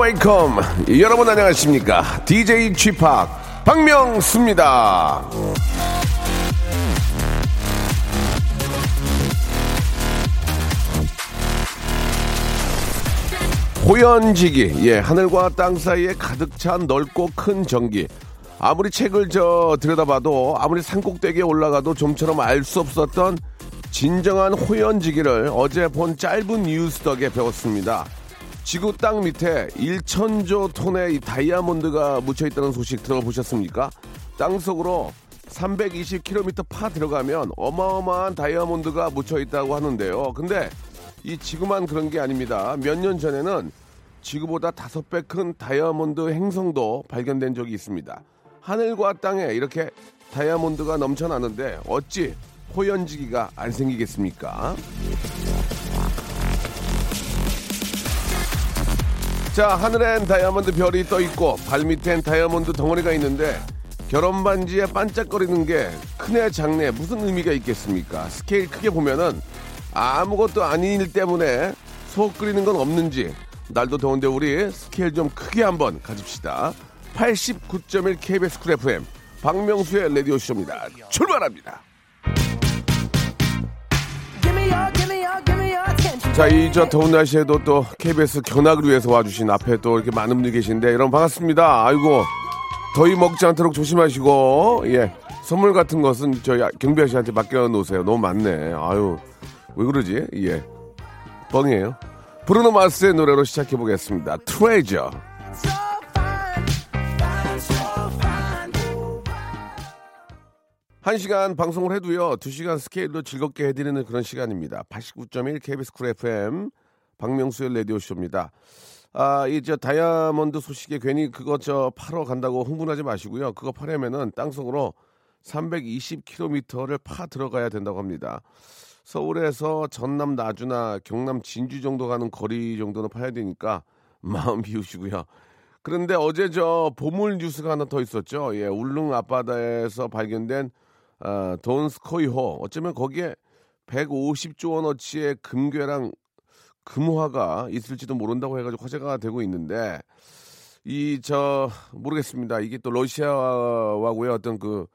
Welcome 여러분 안녕하십니까 DJ G-Park 박명수입니다 호연지기 예 하늘과 땅 사이에 가득 찬 넓고 큰 정기 아무리 책을 저 들여다봐도 아무리 산꼭대기에 올라가도 좀처럼 알 수 없었던 진정한 호연지기를 어제 본 짧은 뉴스 덕에 배웠습니다. 지구 땅 밑에 1천조 톤의 이 다이아몬드가 묻혀 있다는 소식 들어보셨습니까? 땅 속으로 320km 파 들어가면 어마어마한 다이아몬드가 묻혀 있다고 하는데요. 근데 이 지구만 그런 게 아닙니다. 몇 년 전에는 지구보다 다섯 배 큰 다이아몬드 행성도 발견된 적이 있습니다. 하늘과 땅에 이렇게 다이아몬드가 넘쳐나는데 어찌 호연지기가 안 생기겠습니까? 자, 하늘엔 다이아몬드 별이 떠 있고 발밑엔 다이아몬드 덩어리가 있는데 결혼 반지에 반짝거리는 게 크네 작네 무슨 의미가 있겠습니까? 스케일 크게 보면은 아무것도 아닌 일 때문에 속 끓이는 건 없는지 날도 더운데 우리 스케일 좀 크게 한번 가집시다. 89.1 KBS 쿨 FM 박명수의 라디오 쇼입니다. 출발합니다. 자, 이 저 더운 날씨에도 또 KBS 견학을 위해서 와주신 앞에 또 이렇게 많은 분들이 계신데 여러분 반갑습니다. 아이고 더위 먹지 않도록 조심하시고 예 선물 같은 것은 저희 경비 아저씨한테 맡겨놓으세요. 너무 많네. 아유 왜 그러지? 예 뻥이에요. 브루노 마스의 노래로 시작해 보겠습니다. Treasure. 한 시간 방송을 해도요, 두 시간 스케일로 즐겁게 해드리는 그런 시간입니다. 89.1 KBS Cool FM 박명수의 라디오쇼입니다. 아, 이 저 다이아몬드 소식에 괜히 그거 저 팔러 간다고 흥분하지 마시고요. 그거 파려면은 땅속으로 320km를 파 들어가야 된다고 합니다. 서울에서 전남 나주나 경남 진주 정도 가는 거리 정도는 파야 되니까 마음 비우시고요. 그런데 어제 저 보물 뉴스가 하나 더 있었죠. 예, 울릉 앞바다에서 발견된 어, 돈스코이호 어쩌면 거기에 150조 원어치의 금괴랑 금화가 있을지도 모른다고 해가지고 화제가 되고 있는데 이 저 모르겠습니다. 이게 또 러시아와고의 어떤 그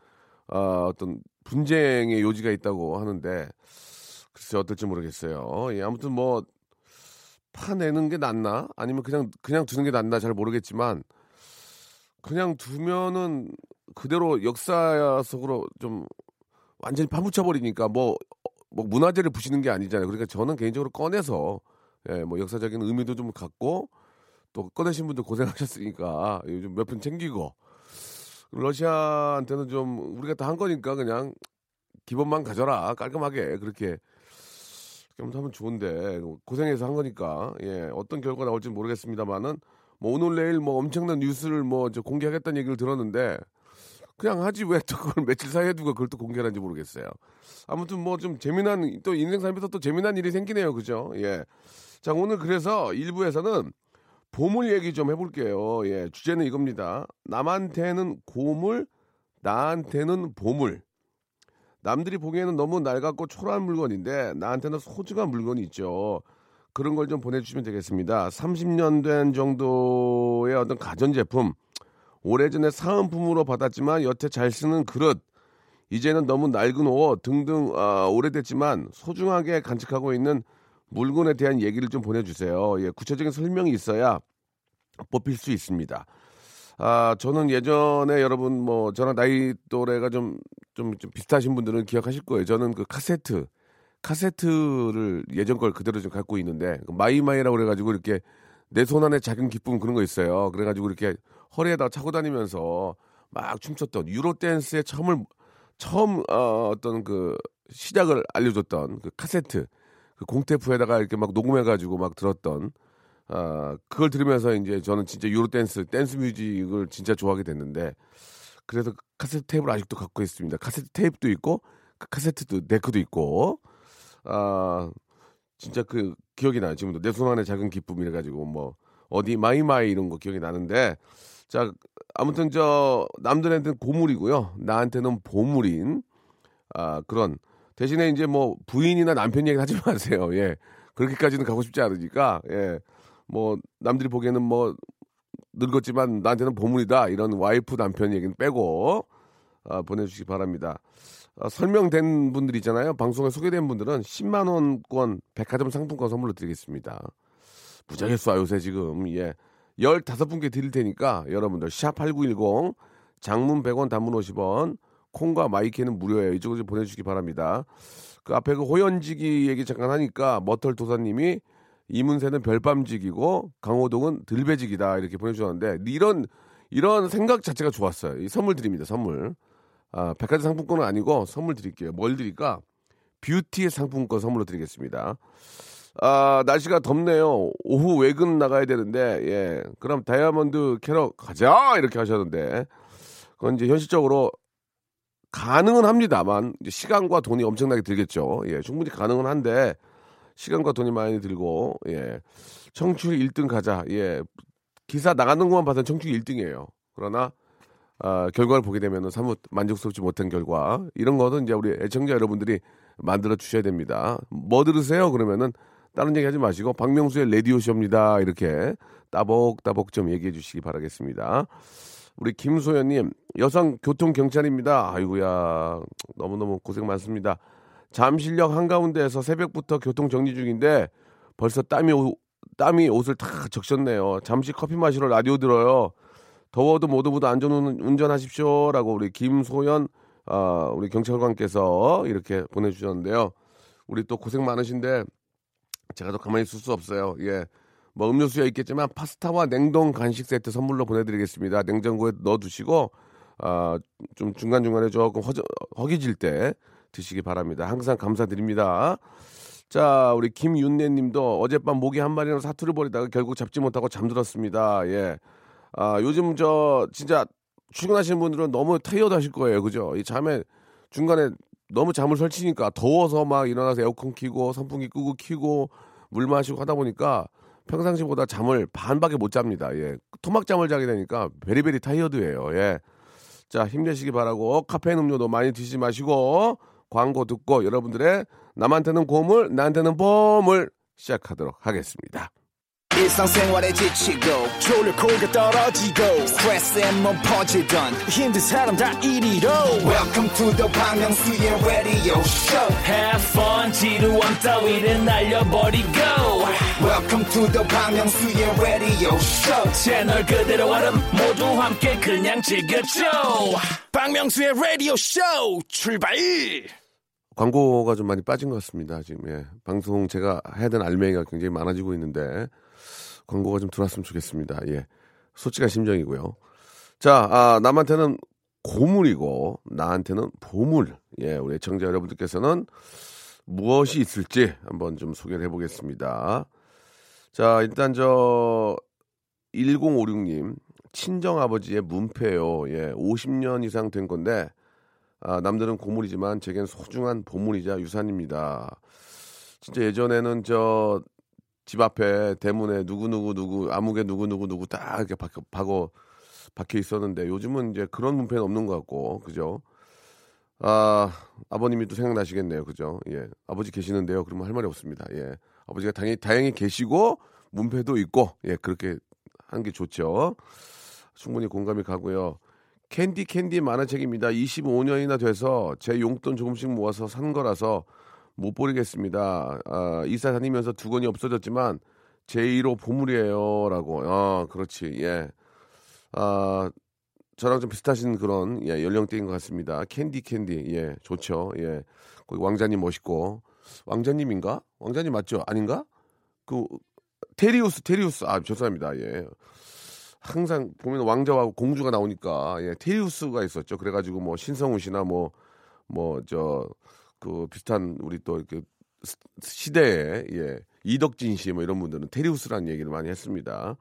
어, 어떤 분쟁의 요지가 있다고 하는데 글쎄 어떨지 모르겠어요. 예, 아무튼 뭐 파내는 게 낫나 아니면 그냥 그냥 두는 게 낫나 잘 모르겠지만 그냥 두면은 그대로 역사 속으로 좀 완전히 파묻혀 버리니까 뭐, 뭐 문화재를 부시는 게 아니잖아요. 그러니까 저는 개인적으로 꺼내서 예, 뭐 역사적인 의미도 좀 갖고 또 꺼내신 분들 고생하셨으니까 요즘 몇분 챙기고 러시아한테는 좀 우리가 다 한 거니까 그냥 기본만 가져라 깔끔하게 그렇게 그렇게 하면 좋은데 고생해서 한 거니까 예 어떤 결과 나올지 모르겠습니다만은 뭐 오늘 내일 뭐 엄청난 뉴스를 뭐저 공개하겠다는 얘기를 들었는데 그냥 하지 왜 또 그걸 며칠 사이에 두고 그걸 또 공개하는지 모르겠어요. 아무튼 뭐 좀 재미난 또 인생 삶에서 또 재미난 일이 생기네요, 그죠? 예. 자 오늘 그래서 일부에서는 보물 얘기 좀 해볼게요. 예, 주제는 이겁니다. 남한테는 고물, 나한테는 보물. 남들이 보기에는 너무 낡았고 초라한 물건인데 나한테는 소중한 물건이 있죠. 그런 걸 좀 보내주시면 되겠습니다. 30년 된 정도의 어떤 가전제품, 오래전에 사은품으로 받았지만 여태 잘 쓰는 그릇, 이제는 너무 낡은 옷 등등 아, 오래됐지만 소중하게 간직하고 있는 물건에 대한 얘기를 좀 보내주세요. 예, 구체적인 설명이 있어야 뽑힐 수 있습니다. 아, 저는 예전에 여러분 뭐 저랑 나이 또래가 좀, 좀, 좀 비슷하신 분들은 기억하실 거예요. 저는 그 카세트, 카세트를 예전 걸 그대로 좀 갖고 있는데 그 마이마이라고 그래가지고 이렇게 내 손 안에 작은 기쁨 그런 거 있어요. 그래가지고 이렇게 허리에다 차고 다니면서 막 춤췄던 유로 댄스의 처음을 처음 어, 어떤 그 시작을 알려줬던 그 카세트 그 공테프에다가 이렇게 막 녹음해가지고 막 들었던 아 그걸 들으면서 이제 저는 진짜 유로 댄스 댄스 뮤직을 진짜 좋아하게 됐는데 그래서 카세트 테이프를 아직도 갖고 있습니다. 카세트 테이프도 있고 카세트 데크도 있고 아 진짜 그 기억이 나요. 지금도 내손 안에 작은 기쁨 이래 가지고 뭐 어디 마이마이 이런 거 기억이 나는데 자 아무튼 저 남들한테는 고물이고요. 나한테는 보물인 아 그런 대신에 이제 뭐 부인이나 남편 얘기 하지 마세요. 예 그렇게까지는 가고 싶지 않으니까 예 뭐 남들이 보기에는 뭐 늙었지만 나한테는 보물이다 이런 와이프 남편 얘기는 빼고 아, 보내주시기 바랍니다. 아, 선정된 분들 있잖아요. 방송에 소개된 분들은 10만 원권 백화점 상품권 선물로 드리겠습니다. 무지하게 쏴 요새 지금 예 15분께 드릴 테니까 여러분들 샵8910 장문 100원 단문 50원 콩과 my K는 무료예요. 이쪽으로 좀 보내주시기 바랍니다. 그 앞에 그 호연지기 얘기 잠깐 하니까 머털 도사님이 이문세는 별밤지기고 강호동은 들배지기다 이렇게 보내주셨는데 이런 이런 생각 자체가 좋았어요. 이 선물 드립니다. 선물. 아, 백화점 상품권은 아니고 선물 드릴게요. 뭘 드릴까? 뷰티 상품권 선물로 드리겠습니다. 아, 날씨가 덥네요. 오후 외근 나가야 되는데, 예. 그럼 다이아몬드 캐러 가자! 이렇게 하셨는데, 그건 이제 현실적으로 가능은 합니다만, 시간과 돈이 엄청나게 들겠죠. 예. 충분히 가능은 한데, 시간과 돈이 많이 들고, 예. 청취율 1등 가자. 예. 기사 나가는 것만 봐서는 청취율 1등이에요. 그러나, 아, 결과를 보게 되면 사뭇 만족스럽지 못한 결과 이런 거는 이제 우리 애청자 여러분들이 만들어 주셔야 됩니다. 뭐 들으세요? 그러면은 다른 얘기 하지 마시고 박명수의 레디오 쇼입니다. 이렇게 따복따복 좀 얘기해 주시기 바라겠습니다. 우리 김소연님 여성 교통 경찰입니다. 아이고야 너무너무 고생 많습니다. 잠실역 한가운데에서 새벽부터 교통 정리 중인데 벌써 땀이 오, 땀이 옷을 다 적셨네요. 잠시 커피 마시러 라디오 들어요. 더워도 모두 모두 안전 운전하십시오라고 우리 김소연 어, 우리 경찰관께서 이렇게 보내주셨는데요. 우리 또 고생 많으신데 제가 또 가만히 있을 수 없어요. 예. 뭐 음료수에 있겠지만 파스타와 냉동 간식 세트 선물로 보내드리겠습니다. 냉장고에 넣어두시고 아, 좀 중간중간에 조금 허, 허기질 때 드시기 바랍니다. 항상 감사드립니다. 자, 우리 김윤래 님도 어젯밤 모기 한 마리로 사투를 벌이다가 결국 잡지 못하고 잠들었습니다. 예. 아, 요즘 저 진짜 출근하시는 분들은 너무 타이어드 하실 거예요. 그죠? 이 잠에 중간에 너무 잠을 설치니까 더워서 막 일어나서 에어컨 키고 선풍기 끄고 키고 물 마시고 하다 보니까 평상시보다 잠을 반밖에 못 잡니다. 예. 토막잠을 자게 되니까 very very tired예요. 예. 자, 힘내시기 바라고 카페인 음료도 많이 드시지 마시고 광고 듣고 여러분들의 남한테는 고물, 나한테는 보물 시작하도록 하겠습니다. 일상생활에 지치고, 졸려 코가 떨어지고, 스트레스에 몸 퍼지던, 힘든 사람 다 이리로. welcome to the Bang Myung-soo's radio show Have fun 지루함 따위를 날려버리고 welcome to the Bang Myung-soo's radio show 채널 그대로 얼음 모두 함께 그냥 즐겨줘 박명수의 라디오 쇼 출발 광고가 좀 많이 빠진 것 같습니다. 지금 예. 방송 제가 해야 되는 알맹이가 굉장히 많아지고 있는데 광고가 좀 들어왔으면 좋겠습니다. 예. 솔직한 심정이고요. 자, 아, 남한테는 고물이고 나한테는 보물. 예, 우리 애청자 여러분들께서는 무엇이 있을지 한번 좀 소개를 해보겠습니다. 자, 일단 저 1056님 친정 아버지의 문패요. 예, 50년 이상 된 건데 아, 남들은 고물이지만 제겐 소중한 보물이자 유산입니다. 진짜 예전에는 저 집 앞에 대문에 누구 누구 누구 아무개 누구 누구 누구 딱 이렇게 박혀, 박어 박혀 있었는데 요즘은 이제 그런 문패는 없는 것 같고 그죠? 아 아버님이 또 생각나시겠네요, 그죠? 예, 아버지 계시는데요. 그러면 할 말이 없습니다. 예, 아버지가 당연히 다행히 계시고 문패도 있고 예 그렇게 한 게 좋죠. 충분히 공감이 가고요. 캔디 캔디 만화책입니다. 25년이나 돼서 제 용돈 조금씩 모아서 산 거라서 못 버리겠습니다. 아, 이사 다니면서 두 권이 없어졌지만 제 1호 보물이에요라고. 아, 그렇지. 예. 아, 저랑 좀 비슷하신 그런 예, 연령대인 것 같습니다. 캔디 캔디. 예, 좋죠. 예. 거기 왕자님 멋있고. 왕자님인가? 왕자님 맞죠? 아닌가? 그 테리우스 테리우스. 아, 죄송합니다. 예. 항상 보면 왕자와 공주가 나오니까 예, 테리우스가 있었죠. 그래 가지고 뭐 신성우 씨나 뭐 뭐 저 그 비슷한 우리 또 이렇게 스- 시대에 예 이덕진 씨 뭐 이런 분들은 테리우스라는 얘기를 많이 했습니다.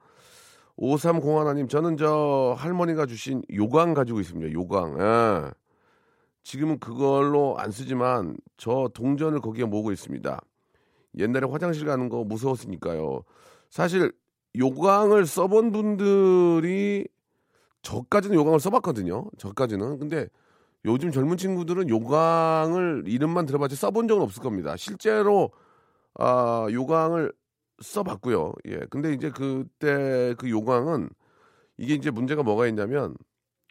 5301님 저는 저 할머니가 주신 요강 가지고 있습니다. 요강. 예. 지금은 그걸로 안 쓰지만 저 동전을 거기에 모으고 있습니다. 옛날에 화장실 가는 거 무서웠으니까요. 사실 요강을 써본 분들이 저까지는 요강을 써봤거든요. 저까지는. 근데 요즘 젊은 친구들은 요강을 이름만 들어봤지 써본 적은 없을 겁니다. 실제로 아, 요강을 써봤고요. 예. 근데 이제 그때 그 요강은 이게 이제 문제가 뭐가 있냐면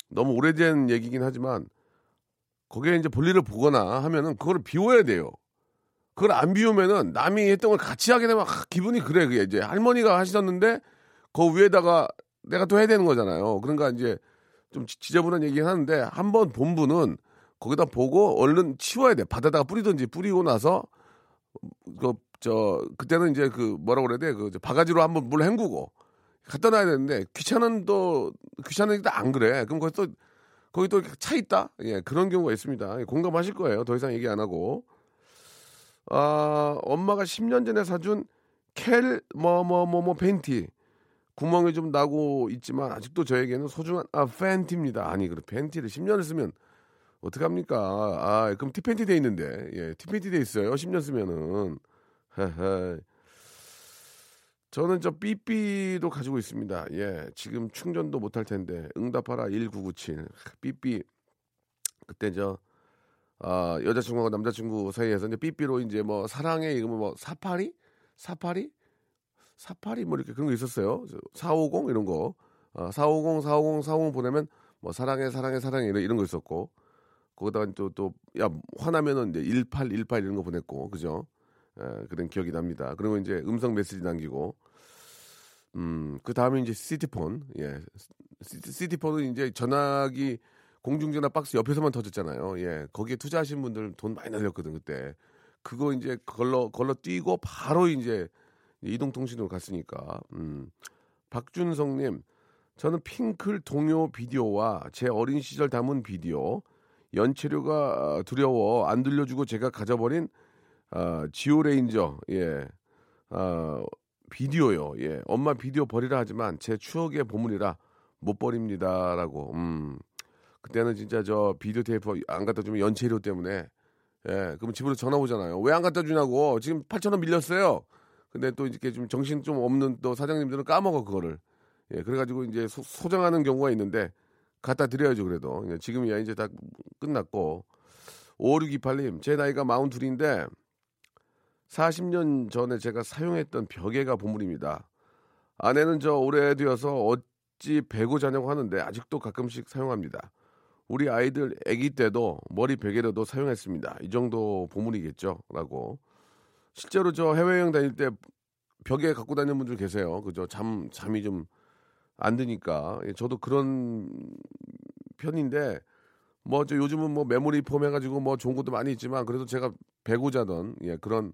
너무 오래된 얘기긴 하지만 거기에 이제 볼일을 보거나 하면은 그거를 비워야 돼요. 그걸 안 비우면은 남이 했던 걸 같이 하게 되면 아, 기분이 그래 그게 이제 할머니가 하시셨는데 그 위에다가 내가 또 해야 되는 거잖아요. 그러니까 이제 좀 지- 지저분한 얘기긴 하는데 한 번 본분은 거기다 보고 얼른 치워야 돼. 바다다가 뿌리든지 뿌리고 나서 그 저 그때는 이제 그 뭐라 그래야 돼? 그 바가지로 한번 물 헹구고 갖다 놔야 되는데 귀찮은 또 귀찮으니까 안 그래. 그럼 거기 또 거기 또 차 있다. 예 그런 경우가 있습니다. 예, 공감하실 거예요. 더 이상 얘기 안 하고. 아 엄마가 10년 전에 사준 켈 뭐 뭐 뭐 뭐 팬티 구멍이 좀 나고 있지만 아직도 저에게는 소중한 아 팬티입니다. 아니 그래 팬티를 10년을 쓰면 어떡합니까? 아 그럼 티팬티 돼 있는데 예 티팬티 돼 있어요. 10년 쓰면은 헤헤. 저는 저 삐삐도 가지고 있습니다. 예 지금 충전도 못할 텐데 응답하라 1997 삐삐 그때 저 아, 여자친구하고 남자친구 사이에서 이제 삐삐로 이제 뭐 사랑해 이거 뭐 사파리 사파리 사파리 뭐 이렇게 그런 거 있었어요. 450 이런 거. 아, 450 450 450 보내면 뭐 사랑해 사랑해 사랑해 이런, 이런 거 있었고 거기다가 또 또 야 화나면은 이제 18 18 이런 거 보냈고 그죠? 예, 그런 기억이 납니다. 그리고 이제 음성 메시지 남기고 음, 그 다음에 이제 시티폰. 예. 시- 시티폰은 이제 전화기 공중전화 박스 옆에서만 터졌잖아요. 예. 거기에 투자하신 분들 돈 많이 날렸거든, 그때. 그거 이제 걸러, 걸러 뛰고 바로 이제 이동통신으로 갔으니까. 음. 박준성님, 저는 핑클 동요 비디오와 제 어린 시절 담은 비디오, 연체료가 두려워 안 들려주고 제가 가져버린 아, 지오레인저, 예. 아, 비디오요. 예. 엄마 비디오 버리라 하지만 제 추억의 보물이라 못 버립니다라고. 음. 그때는 진짜 저 비디오 테이프 안 갖다 주면 연체료 때문에 예. 그럼 집으로 전화 오잖아요. 왜 안 갖다 주냐고. 지금 8천 원 밀렸어요. 근데 또 이렇게 좀 정신 좀 없는 또 사장님들은 까먹어 그거를. 예. 그래 가지고 이제 소, 소정하는 경우가 있는데 갖다 드려야죠 그래도. 예, 지금이야 이제 다 끝났고. 5628님, 제 나이가 42인데 40년 전에 제가 사용했던 벽에가 보물입니다. 아내는 저 오래되어서 어찌 배고 자냐고 하는데 아직도 가끔씩 사용합니다. 우리 아이들 아기 때도 머리 베개로도 사용했습니다. 이 정도 보물이겠죠? 라고. 실제로 저 해외여행 다닐 때 벽에 갖고 다니는 분들 계세요. 그죠? 잠, 잠이 좀 안 드니까. 예, 저도 그런 편인데 뭐 저 요즘은 뭐 memory foam 해가지고 뭐 좋은 것도 많이 있지만 그래도 제가 배고 자던 예, 그런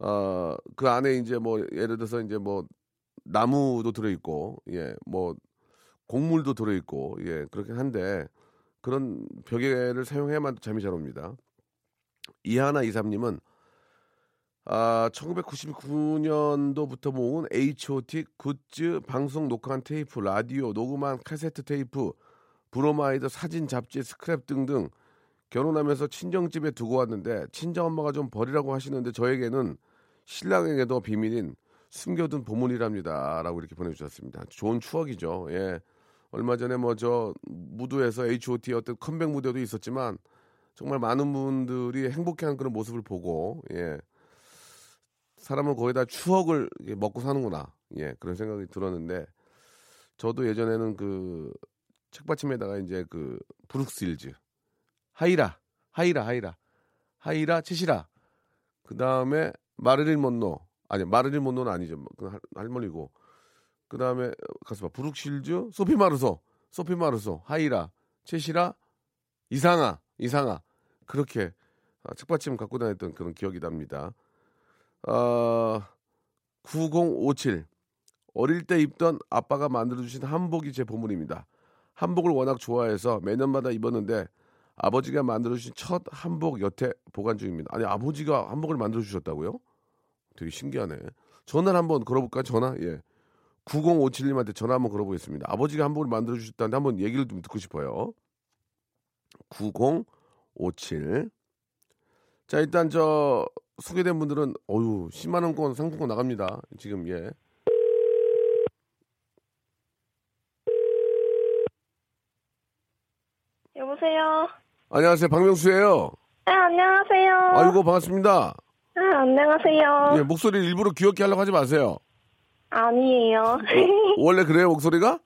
어, 그 안에 이제 뭐 예를 들어서 이제 뭐 나무도 들어있고 예, 뭐 곡물도 들어있고 예, 그렇긴 한데 그런 베개를 사용해야만 잠이 잘 옵니다. 이하나 이삼님은 아, 1999년도부터 모은 H.O.T. 굿즈, 방송 녹화한 테이프, 라디오, 녹음한 카세트 테이프, 브로마이드, 사진, 잡지, 스크랩 등등 결혼하면서 친정집에 두고 왔는데 친정엄마가 좀 버리라고 하시는데 저에게는 신랑에게도 비밀인 숨겨둔 보물이랍니다. 라고 이렇게 보내주셨습니다. 좋은 추억이죠. 예. 얼마 전에 뭐 저 무도에서 H.O.T. 어떤 컴백 무대도 있었지만 정말 많은 분들이 행복해하는 그런 모습을 보고 예. 사람은 거기다 추억을 이렇게 먹고 사는구나. 예, 그런 생각이 들었는데 저도 예전에는 그 책받침에다가 이제 그 브룩 쉴즈 하희라 하희라 하희라 하희라 채시라. 그 다음에 마릴린 먼로 아니 마릴린 먼로는 아니죠. 그 할- 할머니고. 그 다음에 가서 봐. 브룩 쉴즈 소피 마르소 소피 마르소 하희라 채시라 이상아 이상아. 그렇게 아, 책받침 갖고 다녔던 그런 기억이 납니다. 어, 9057 어릴 때 입던 아빠가 만들어주신 한복이 제 보물입니다. 한복을 워낙 좋아해서 매년마다 입었는데 아버지가 만들어주신 첫 한복 여태 보관 중입니다. 아니 아버지가 한복을 만들어주셨다고요? 되게 신기하네. 전화를 한번 걸어볼까? 전화? 예. 9057님한테 전화 한번 걸어보겠습니다. 아버지가 한복을 만들어주셨다는데 한번 얘기를 좀 듣고 싶어요. 9057 자 일단 저 소개된 분들은 어유 10만 원권 상품권 나갑니다. 지금 예. 여보세요. 안녕하세요. 박명수예요. 네, 안녕하세요. 아이고 반갑습니다. 네, 안녕하세요. 예, 목소리 일부러 귀엽게 하려고 하지 마세요. 아니에요. 어, 원래 그래요 목소리가?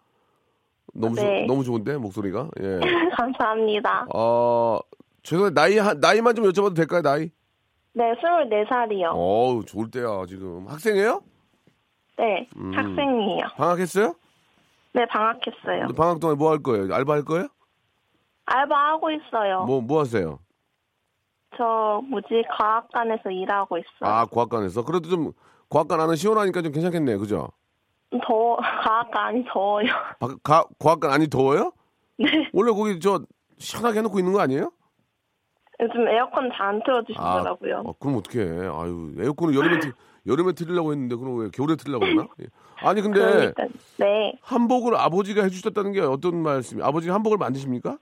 너무 좋- 네. 너무 좋은데 목소리가. 예. 감사합니다. 어 죄송해요 나이 한- 나이만 좀 여쭤봐도 될까요 나이? 네, 24살이요. 어우 좋을 때야 지금 학생이에요? 네, 음. 학생이에요. 방학했어요? 네, 방학했어요. 방학 동안 뭐 할 거예요? 알바 할 거예요? 알바하고 있어요. 뭐 뭐 하세요? 저, 뭐지, 과학관에서 일하고 있어요. 아 과학관에서 그래도 좀 과학관 안은 시원하니까 좀 괜찮겠네요, 그죠? 더워, 과학관이 더워요. 바- 가- 과학관 안이 더워요? 네. 원래 거기 저 시원하게 해놓고 있는 거 아니에요? 요즘 에어컨 잘안 틀어주시더라고요. 아, 그럼 어떻게 해? 아유 에어컨을 여름에 틀- 여름에 틀려고 했는데 그럼 왜 겨울에 틀려고 했나? 예. 아니 근데 그러니까, 네. 한복을 아버지가 해주셨다는 게 어떤 말씀이? 아버지가 한복을 만드십니까?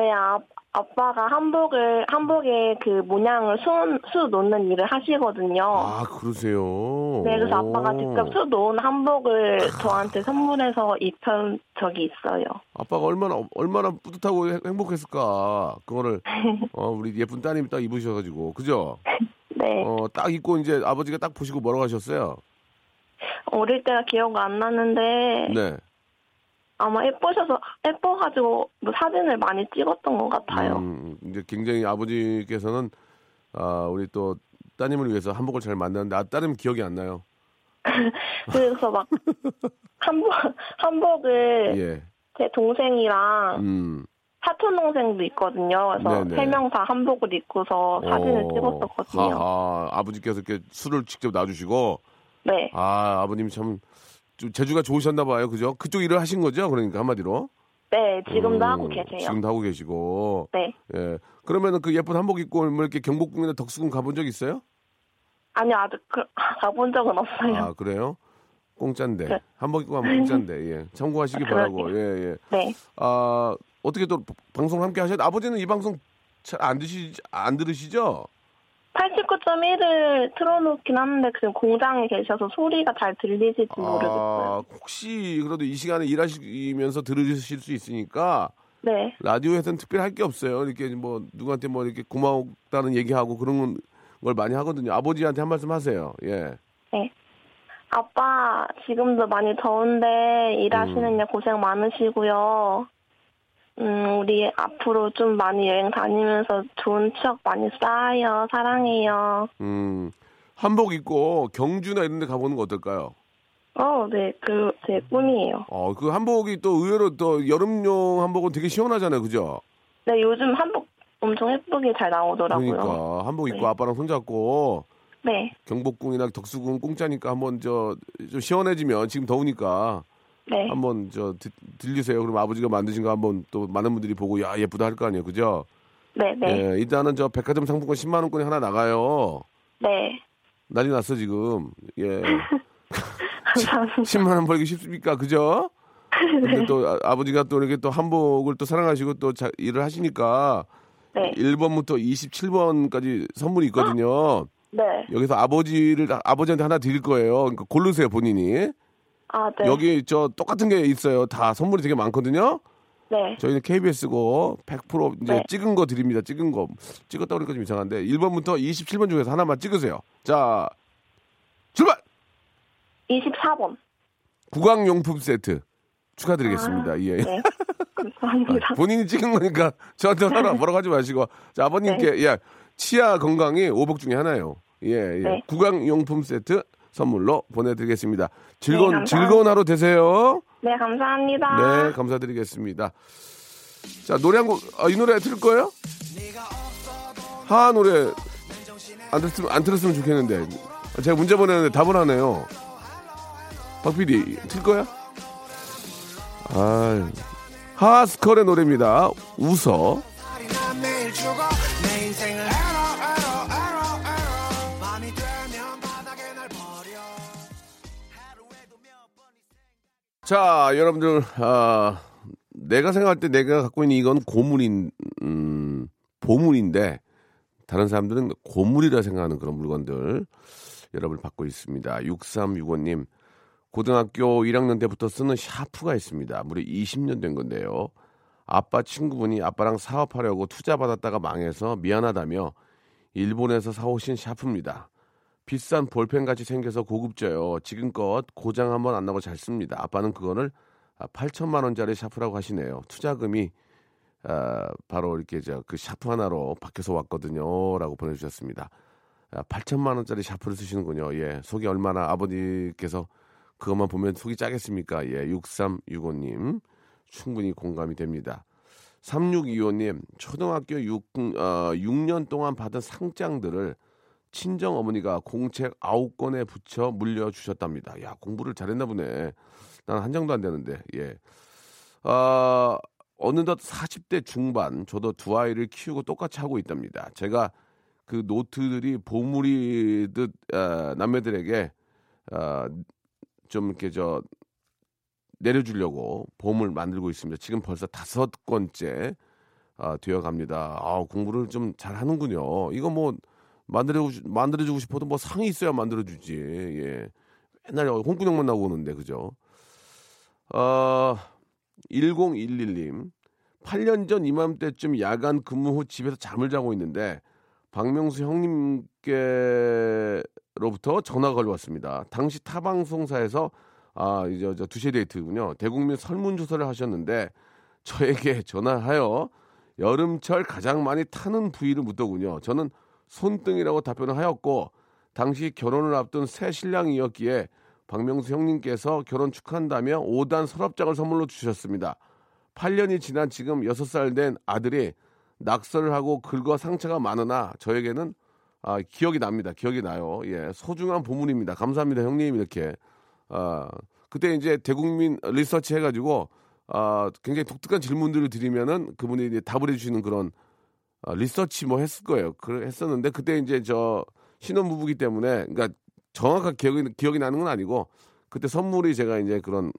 네, 아, 아빠가 한복을, 한복에 그 모양을 수, 수 놓는 일을 하시거든요. 아 그러세요. 네, 그래서 아빠가 직접 수 놓은 한복을 저한테 선물해서 입힌 적이 있어요. 아빠가 얼마나 얼마나 뿌듯하고 행- 행복했을까. 그거를 어, 우리 예쁜 따님이 딱 입으셔가지고 그죠? 네. 어, 딱 입고 이제 아버지가 딱 보시고 뭐라고 하셨어요? 어릴 때가 기억 안 나는데 네. 아마 예뻐셔서 예뻐가지고 뭐 사진을 많이 찍었던 것 같아요. 음, 이제 굉장히 아버지께서는 아, 우리 또 따님을 위해서 한복을 잘 만드는데 아, 따님 기억이 안 나요. 그래서 막 한복 한복을 예. 제 동생이랑 음. 사촌 동생도 있거든요. 그래서 네네. 세 명 다 한복을 입고서 사진을 어, 찍었었거든요. 하하, 아버지께서 이렇게 술을 직접 놔주시고 네, 아 아버님이 참좀 재주가 좋으셨나 봐요, 그죠? 그쪽 일을 하신 거죠, 그러니까 한마디로. 네 지금도 음, 하고 계세요. 지금도 하고 계시고. 네, 예. 그러면은 그 예쁜 한복 입고 뭐 이렇게 경복궁이나 덕수궁 가본 적 있어요? 아니요 아직 그, 가본 적은 없어요. 아 그래요? 공짜인데 네. 한복 입고 가면 공짜인데 예. 참고하시기 아, 바라고. 예 예. 네, 아 어떻게 또 방송 함께 하셔? 아버지는 이 방송 잘 안 드시 안 들으시죠? 89.1을 틀어놓긴 하는데 그 공장에 계셔서 소리가 잘 들리실지 모르겠어요. 아 혹시 그래도 이 시간에 일하시면서 들으실 수 있으니까 네, 라디오에서는 특별히 할 게 없어요. 이렇게 뭐 누구한테 뭐 이렇게 고맙다는 얘기하고 그런 걸 많이 하거든요. 아버지한테 한 말씀 하세요. 예. 네. 아빠 지금도 많이 더운데 일하시느냐 고생 많으시고요. 음, 우리 앞으로 좀 많이 여행 다니면서 좋은 추억 많이 쌓아요. 사랑해요. 음 한복 입고 경주나 이런 데 가보는 거 어떨까요? 어, 네, 그 제 꿈이에요. 어, 그 한복이 또 의외로 또 여름용 한복은 되게 시원하잖아요. 그죠? 네, 요즘 한복 엄청 예쁘게 잘 나오더라고요. 그러니까 한복 입고 네. 아빠랑 손잡고 네, 경복궁이나 덕수궁 공짜니까 한번 저 좀 시원해지면 지금 더우니까 네, 한번 저 드- 들리세요. 그럼 아버지가 만드신 거 한번 또 많은 분들이 보고 야 예쁘다 할 거 아니에요. 그죠? 네, 네, 예, 일단은 저 백화점 상품권 10만 원권이 하나 나가요. 네. 난리 났어 지금. 예. 감사합니다. 10만 원 벌기 쉽습니까? 그죠? 근데 또 아- 아버지가 또 이렇게 또 한복을 또 사랑하시고 또 자- 일을 하시니까 네, 1번부터 27번까지 선물이 있거든요. 네. 여기서 아버지를 아버지한테 하나 드릴 거예요. 그러니까 고르세요 본인이. 아, 네. 여기 저 똑같은 게 있어요. 다 선물이 되게 많거든요. 네, 저희는 KBS고 100% 이제 네. 찍은 거 드립니다. 찍은 거 찍었다 그러니까 좀 이상한데 1번부터 27번 중에서 하나만 찍으세요. 자 출발. 24번. 구강 용품 세트 축하드리겠습니다. 예. 네. 감사합니다. 본인이 찍은 거니까 저한테 하나 뭐라고 하지 마시고 자 아버님께 예 치아 건강이 오복 중에 하나예요. 예, 예. 네. 구강 용품 세트 선물로 보내드리겠습니다. 즐거운 네. 즐거운 하루 되세요. 네, 감사합니다. 네, 감사드리겠습니다. 자 노래 한곡이 노래 틀 거예요? 하 노래 안 들었으면 안 들었으면 좋겠는데 제가 문제 보내는데 답을 하네요. 박 PD 틀 거야? 아 하스컬의 노래입니다. 웃어. 자, 여러분들, 아, 내가 생각할 때 내가 갖고 있는 이건 고물인, 음, 보물인데, 다른 사람들은 고물이라 생각하는 그런 물건들 여러분을 받고 있습니다. 6365님, 고등학교 1학년 때부터 쓰는 샤프가 있습니다. 무려 20년 된 건데요. 아빠 친구분이 아빠랑 사업하려고 투자 받았다가 망해서 미안하다며 일본에서 사오신 샤프입니다. 비싼 볼펜 같이 생겨서 고급져요. 지금껏 고장 한번 안 나고 잘 씁니다. 아빠는 그거를 8천만 원짜리 샤프라고 하시네요. 투자금이 아, 바로 이렇게 저그 샤프 하나로 바뀌어서 왔거든요.라고 보내주셨습니다. 아, 8천만 원짜리 샤프를 쓰시는군요. 예, 속이 얼마나 아버지께서 그것만 보면 속이 타겠습니까? 예, 6365님 충분히 공감이 됩니다. 3625님 초등학교 6, 어, 6년 동안 받은 상장들을 친정 어머니가 공책 9권에 붙여 물려주셨답니다. 야 공부를 잘했나 보네. 난 한 장도 안 되는데 예. 아 어느덧 40대 중반 저도 두 아이를 키우고 똑같이 하고 있답니다. 제가 그 노트들이 보물이듯 아, 남매들에게 아, 좀 이렇게 저 내려주려고 보물 만들고 있습니다. 지금 벌써 다섯 권째 아, 되어 갑니다. 아, 공부를 좀 잘 하는군요. 이거 뭐 만들어 만들어주고 싶어도 뭐 상이 있어야 만들어주지. 예. 맨날 홍군형만 나오고 오는데 그죠? 어, 1011님. 8년 전 이맘때쯤 야간 근무 후 집에서 잠을 자고 있는데 박명수 형님께로부터 전화가 걸려왔습니다. 당시 타 방송사에서 아 이제 저 두시에 데이트군요. 대국민 설문조사를 하셨는데 저에게 전화하여 여름철 가장 많이 타는 부위를 묻더군요. 저는 손등이라고 답변을 하였고 당시 결혼을 앞둔 새 신랑이었기에 박명수 형님께서 결혼 축하한다며 5단 서랍장을 선물로 주셨습니다. 8년이 지난 지금 6살 된 아들이 낙서를 하고 긁어 상처가 많으나 저에게는 아, 기억이 납니다. 기억이 나요. 예, 소중한 보물입니다. 감사합니다, 형님 이렇게. 아, 그때 이제 대국민 리서치 해가지고 아, 굉장히 독특한 질문들을 드리면은 그분이 이제 답을 해주시는 그런 아, 리서치 뭐 했을 거예요. 그 했었는데 그때 이제 저 신혼부부기 때문에 그러니까 정확하게 기억이, 기억이 나는 건 아니고 그때 선물이 제가 이제 그런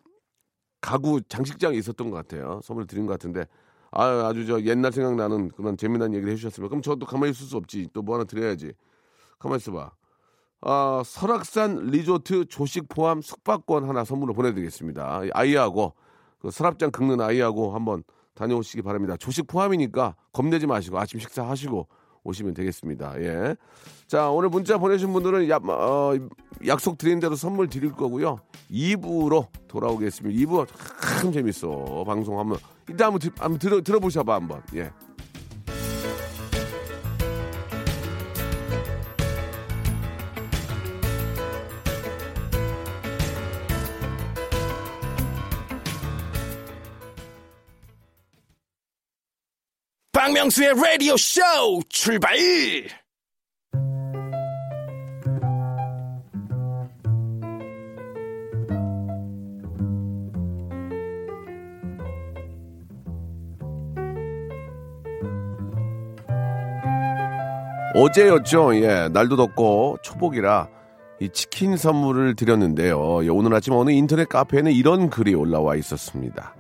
가구 장식장이 있었던 것 같아요. 선물 드린 것 같은데 아, 아주 저 옛날 생각나는 그런 재미난 얘기를 해주셨습니다. 그럼 저도 가만히 있을 수 없지. 또 뭐 하나 드려야지. 가만히 있어봐. 아, 설악산 리조트 조식 포함 숙박권 하나 선물로 보내드리겠습니다. 아이하고 그 서랍장 긁는 아이하고 한번 다녀오시기 바랍니다. 조식 포함이니까 겁내지 마시고 아침 식사하시고 오시면 되겠습니다. 예. 자, 오늘 문자 보내신 분들은 야, 어, 약속 드린 대로 선물 드릴 거고요. 2부로 돌아오겠습니다. 2부 참 재밌어. 방송하면. 일단 한번, 들, 한번 들어, 들어보셔봐, 한번. 예. 박명수의 라디오 쇼 출발! 어제였죠. 예, 날도 덥고 초복이라 이 치킨 선물을 드렸는데요. 예, 오늘 아침 어느 인터넷 카페에는 이런 글이 올라와 있었습니다.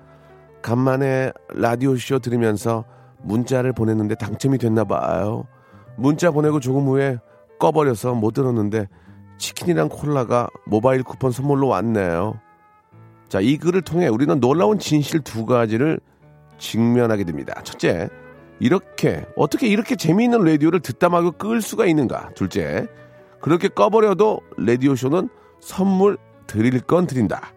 간만에 라디오 쇼 들으면서 문자를 보냈는데 당첨이 됐나 봐요. 문자 보내고 조금 후에 꺼버려서 못 들었는데 치킨이랑 콜라가 모바일 쿠폰 선물로 왔네요. 자, 이 글을 통해 우리는 놀라운 진실 두 가지를 직면하게 됩니다. 첫째, 이렇게 어떻게 이렇게 재미있는 라디오를 듣다 말고 끌 수가 있는가? 둘째, 그렇게 꺼버려도 라디오 쇼는 선물 드릴 건 드린다.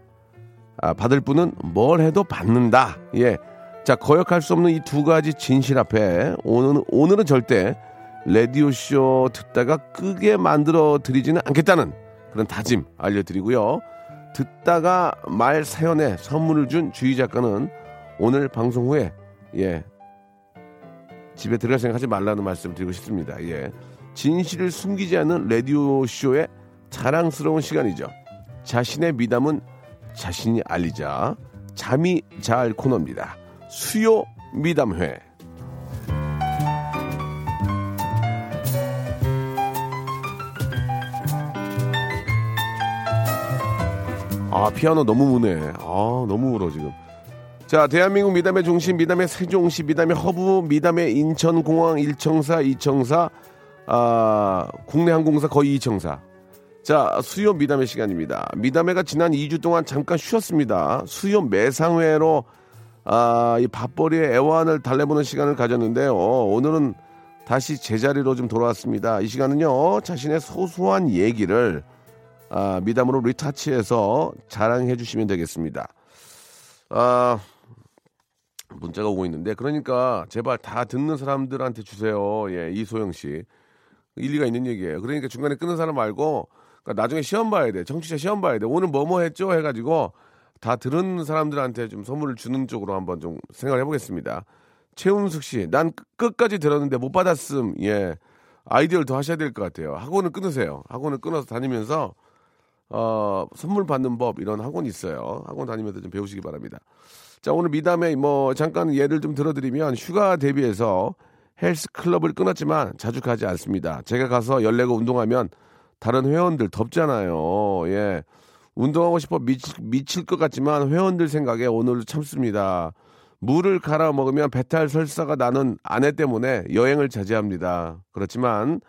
아, 받을 분은 뭘 해도 받는다. 예. 자, 거역할 수 없는 이 두 가지 진실 앞에 오늘은, 오늘은 절대 라디오쇼 듣다가 끄게 만들어 드리지는 않겠다는 그런 다짐 알려드리고요. 듣다가 말 사연에 선물을 준 주희 작가는 오늘 방송 후에 예 집에 들어갈 생각하지 말라는 말씀 드리고 싶습니다. 예 진실을 숨기지 않는 라디오 쇼의 자랑스러운 시간이죠. 자신의 미담은 자신이 알리자 자미자 코너입니다. 수요 미담회. 아 피아노 너무 우네. 아 너무 울어 지금. 자 대한민국 미담의 중심 미담의 세종시 미담의 허브 미담의 인천공항 일청사 이청사 아, 국내 항공사 거의 이청사. 자, 수요 미담의 시간입니다. 미담회가 지난 2주 동안 잠깐 쉬었습니다. 수요 매상회로 아, 이 밥벌이의 애환을 달래보는 시간을 가졌는데요. 오늘은 다시 제자리로 좀 돌아왔습니다. 이 시간은요, 자신의 소소한 얘기를 아, 미담으로 리타치해서 자랑해 주시면 되겠습니다. 아, 문자가 오고 있는데, 그러니까 제발 다 듣는 사람들한테 주세요. 예, 이소영 씨. 일리가 있는 얘기예요. 그러니까 중간에 끊는 사람 말고, 그러니까 나중에 시험 봐야 돼. 청취자 시험 봐야 돼. 오늘 뭐뭐 했죠? 해가지고 다 들은 사람들한테 좀 선물을 주는 쪽으로 한번 좀 생각을 해보겠습니다. 최운숙 씨, 난 끝까지 들었는데 못 받았음. 예. 아이디어를 더 하셔야 될 것 같아요. 학원을 끊으세요. 학원을 끊어서 다니면서, 어, 선물 받는 법, 이런 학원이 있어요. 학원 다니면서 좀 배우시기 바랍니다. 자, 오늘 미담에 뭐, 잠깐 예를 좀 들어드리면, 휴가 대비해서 헬스 클럽을 끊었지만 자주 가지 않습니다. 제가 가서 열내고 운동하면 다른 회원들 덥잖아요. 예. 운동하고 싶어 미칠, 미칠 것 같지만 회원들 생각에 오늘 참습니다. 물을 갈아 먹으면 배탈 설사가 나는 아내 때문에 여행을 자제합니다. 그렇지만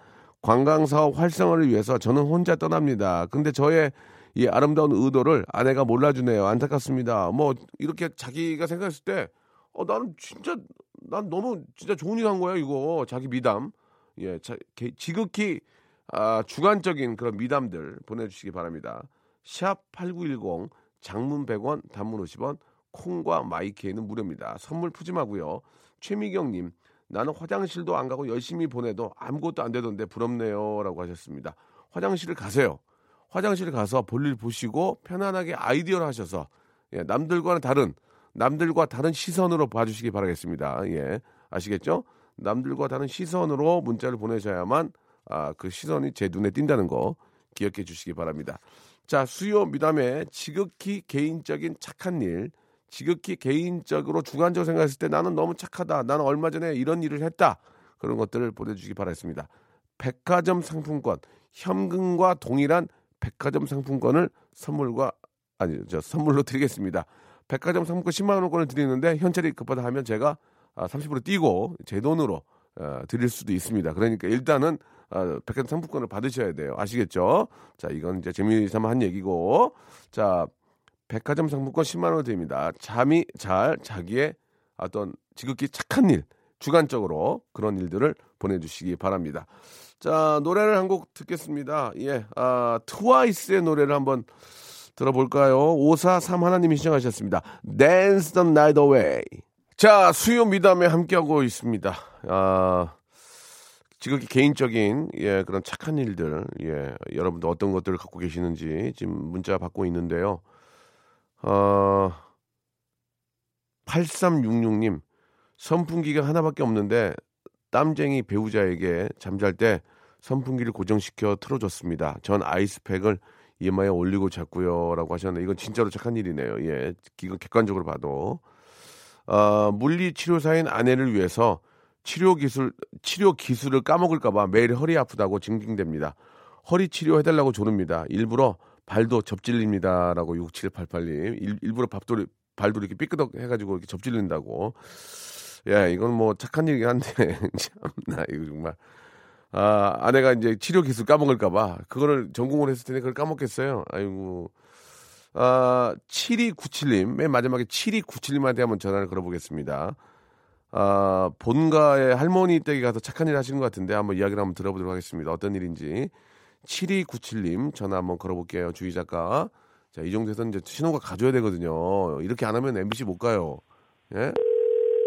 관광 사업 활성화를 위해서 저는 혼자 떠납니다. 근데 저의 이 아름다운 의도를 아내가 몰라주네요. 안타깝습니다. 뭐 이렇게 자기가 생각했을 때, 어 나는 진짜 난 너무 진짜 좋은 일 한 거야 이거 자기 미담. 예, 자, 지극히 아, 주관적인 그런 미담들 보내주시기 바랍니다. 샵 8910 장문 100원 단문 50원 콩과 마이케이는 무료입니다. 선물 푸짐하고요. 최미경 님 나는 화장실도 안 가고 열심히 보내도 아무것도 안 되던데 부럽네요 라고 하셨습니다. 화장실을 가세요. 화장실 가서 볼일 보시고 편안하게 아이디어를 하셔서 예, 남들과는 다른 남들과 다른 시선으로 봐주시기 바라겠습니다. 예, 아시겠죠? 남들과 다른 시선으로 문자를 보내셔야만 아, 그 시선이 제 눈에 띈다는 거 기억해 주시기 바랍니다. 자, 수요 미담에 지극히 개인적인 착한 일, 지극히 개인적으로 주관적으로 생각했을 때 나는 너무 착하다. 나는 얼마 전에 이런 일을 했다. 그런 것들을 보내주시기 바라겠습니다. 백화점 상품권, 현금과 동일한 백화점 상품권을 선물과 아니 저 선물로 드리겠습니다. 백화점 상품권 10만 원권을 드리는데 현찰이 급하다 하면 제가 30% 아, 띄고 제 돈으로 어, 드릴 수도 있습니다. 그러니까 일단은 어, 백화점 상품권을 받으셔야 돼요. 아시겠죠? 자, 이건 이제 재미삼아 한 얘기고. 자, 백화점 상품권 10만 원 드립니다. 잠이 잘 자기의 어떤 지극히 착한 일, 주관적으로 그런 일들을 보내주시기 바랍니다. 자, 노래를 한 곡 듣겠습니다. 예, 아, 트와이스의 노래를 한번 들어볼까요? 543 하나님이 시청하셨습니다. Dance the Night Away. 자, 수요 미담에 함께하고 있습니다. 아, 지극히 개인적인 예 그런 착한 일들 예 여러분도 어떤 것들을 갖고 계시는지 지금 문자 받고 있는데요. 어 8366님 선풍기가 하나밖에 없는데 땀쟁이 배우자에게 잠잘 때 선풍기를 고정시켜 틀어줬습니다. 전 아이스팩을 이마에 올리고 잤고요라고 하셨는데 이건 진짜로 착한 일이네요. 예, 이건 객관적으로 봐도 어, 물리치료사인 아내를 위해서 치료 기술 치료 기술을 까먹을까봐 매일 허리 아프다고 징징댑니다. 허리 치료 해달라고 조릅니다. 일부러 발도 접질립니다라고 6788님 일, 일부러 밥도 발도 이렇게 삐끄덕 해가지고 이렇게 접질린다고. 야 이건 뭐 착한 일이긴 한데 참나 이거 정말 아 아내가 이제 치료 기술 까먹을까봐 그거를 전공을 했을 텐데 그걸 까먹겠어요. 아이고. 아 7297님 맨 마지막에 7297님한테 한번 전화를 걸어보겠습니다. 아, 본가의 할머니 댁에 가서 착한 일 하시는 것 같은데 한번 이야기를 한번 들어보도록 하겠습니다. 어떤 일인지. 7297님 전화 한번 걸어볼게요. 주희 작가. 자, 이 정도에서 이제 신호가 가줘야 되거든요. 이렇게 안 하면 MBC 못 가요. 예?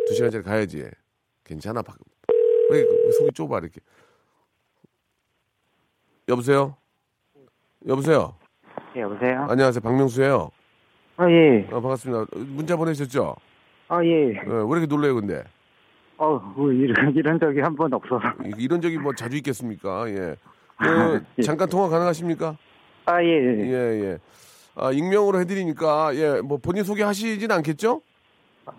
두 시간짜리 가야지. 괜찮아. 왜 속이 좁아, 이렇게. 여보세요? 여보세요? 예, 여보세요? 안녕하세요. 박명수예요 아, 예. 어, 반갑습니다. 문자 보내셨죠? 아, 예. 예, 왜 이렇게 놀래요, 근데? 어, 뭐 이런, 이런 적이 한 번 없어서. 이런 적이 뭐 자주 있겠습니까? 예. 그, 예. 잠깐 통화 가능하십니까? 아, 예. 예, 예. 아, 익명으로 해드리니까, 예, 뭐 본인 소개하시진 않겠죠?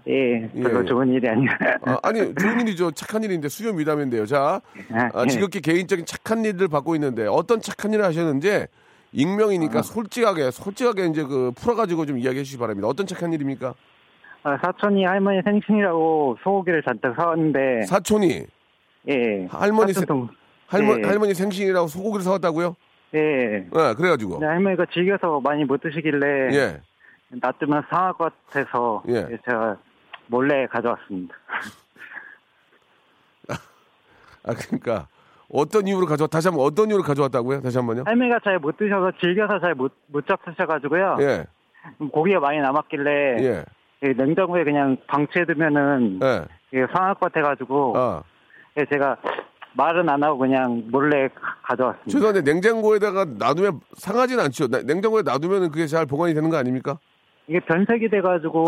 예, 별로 예. 좋은 일이 아니라. 아, 아니, 좋은 일이죠. 착한 일인데, 수요 미담인데요. 자, 아, 아, 예. 지극히 개인적인 착한 일을 받고 있는데, 어떤 착한 일을 하셨는지, 익명이니까 솔직하게, 솔직하게 이제 그 풀어가지고 좀 이야기해 주시기 바랍니다. 어떤 착한 일입니까? 아, 사촌이 할머니 생신이라고 소고기를 잔뜩 사왔는데. 사촌이, 예. 할머니 사촌 동, 할머, 네. 할머니 생신이라고 소고기를 사왔다고요? 예. 네, 그래가지고. 근데 할머니가 즐겨서 많이 못 드시길래 예. 놔두면 상할 것 같아서 예. 제가 몰래 가져왔습니다. 아, 그러니까 어떤 이유로 가져왔, 다시 한번 어떤 이유로 가져왔다고요? 다시 한 번요? 할머니가 잘 못 드셔서 즐겨서 잘 못 못 잡수셔가지고요. 예, 고기가 많이 남았길래 예, 예, 냉장고에 그냥 방치해두면은 예. 예, 상할 것 같아가지고 아, 예, 제가 말은 안 하고 그냥 몰래 가- 가져왔습니다. 죄송한데 냉장고에다가 놔두면 상하진 않죠? 나- 냉장고에 놔두면 그게 잘 보관이 되는 거 아닙니까? 이게 변색이 돼가지고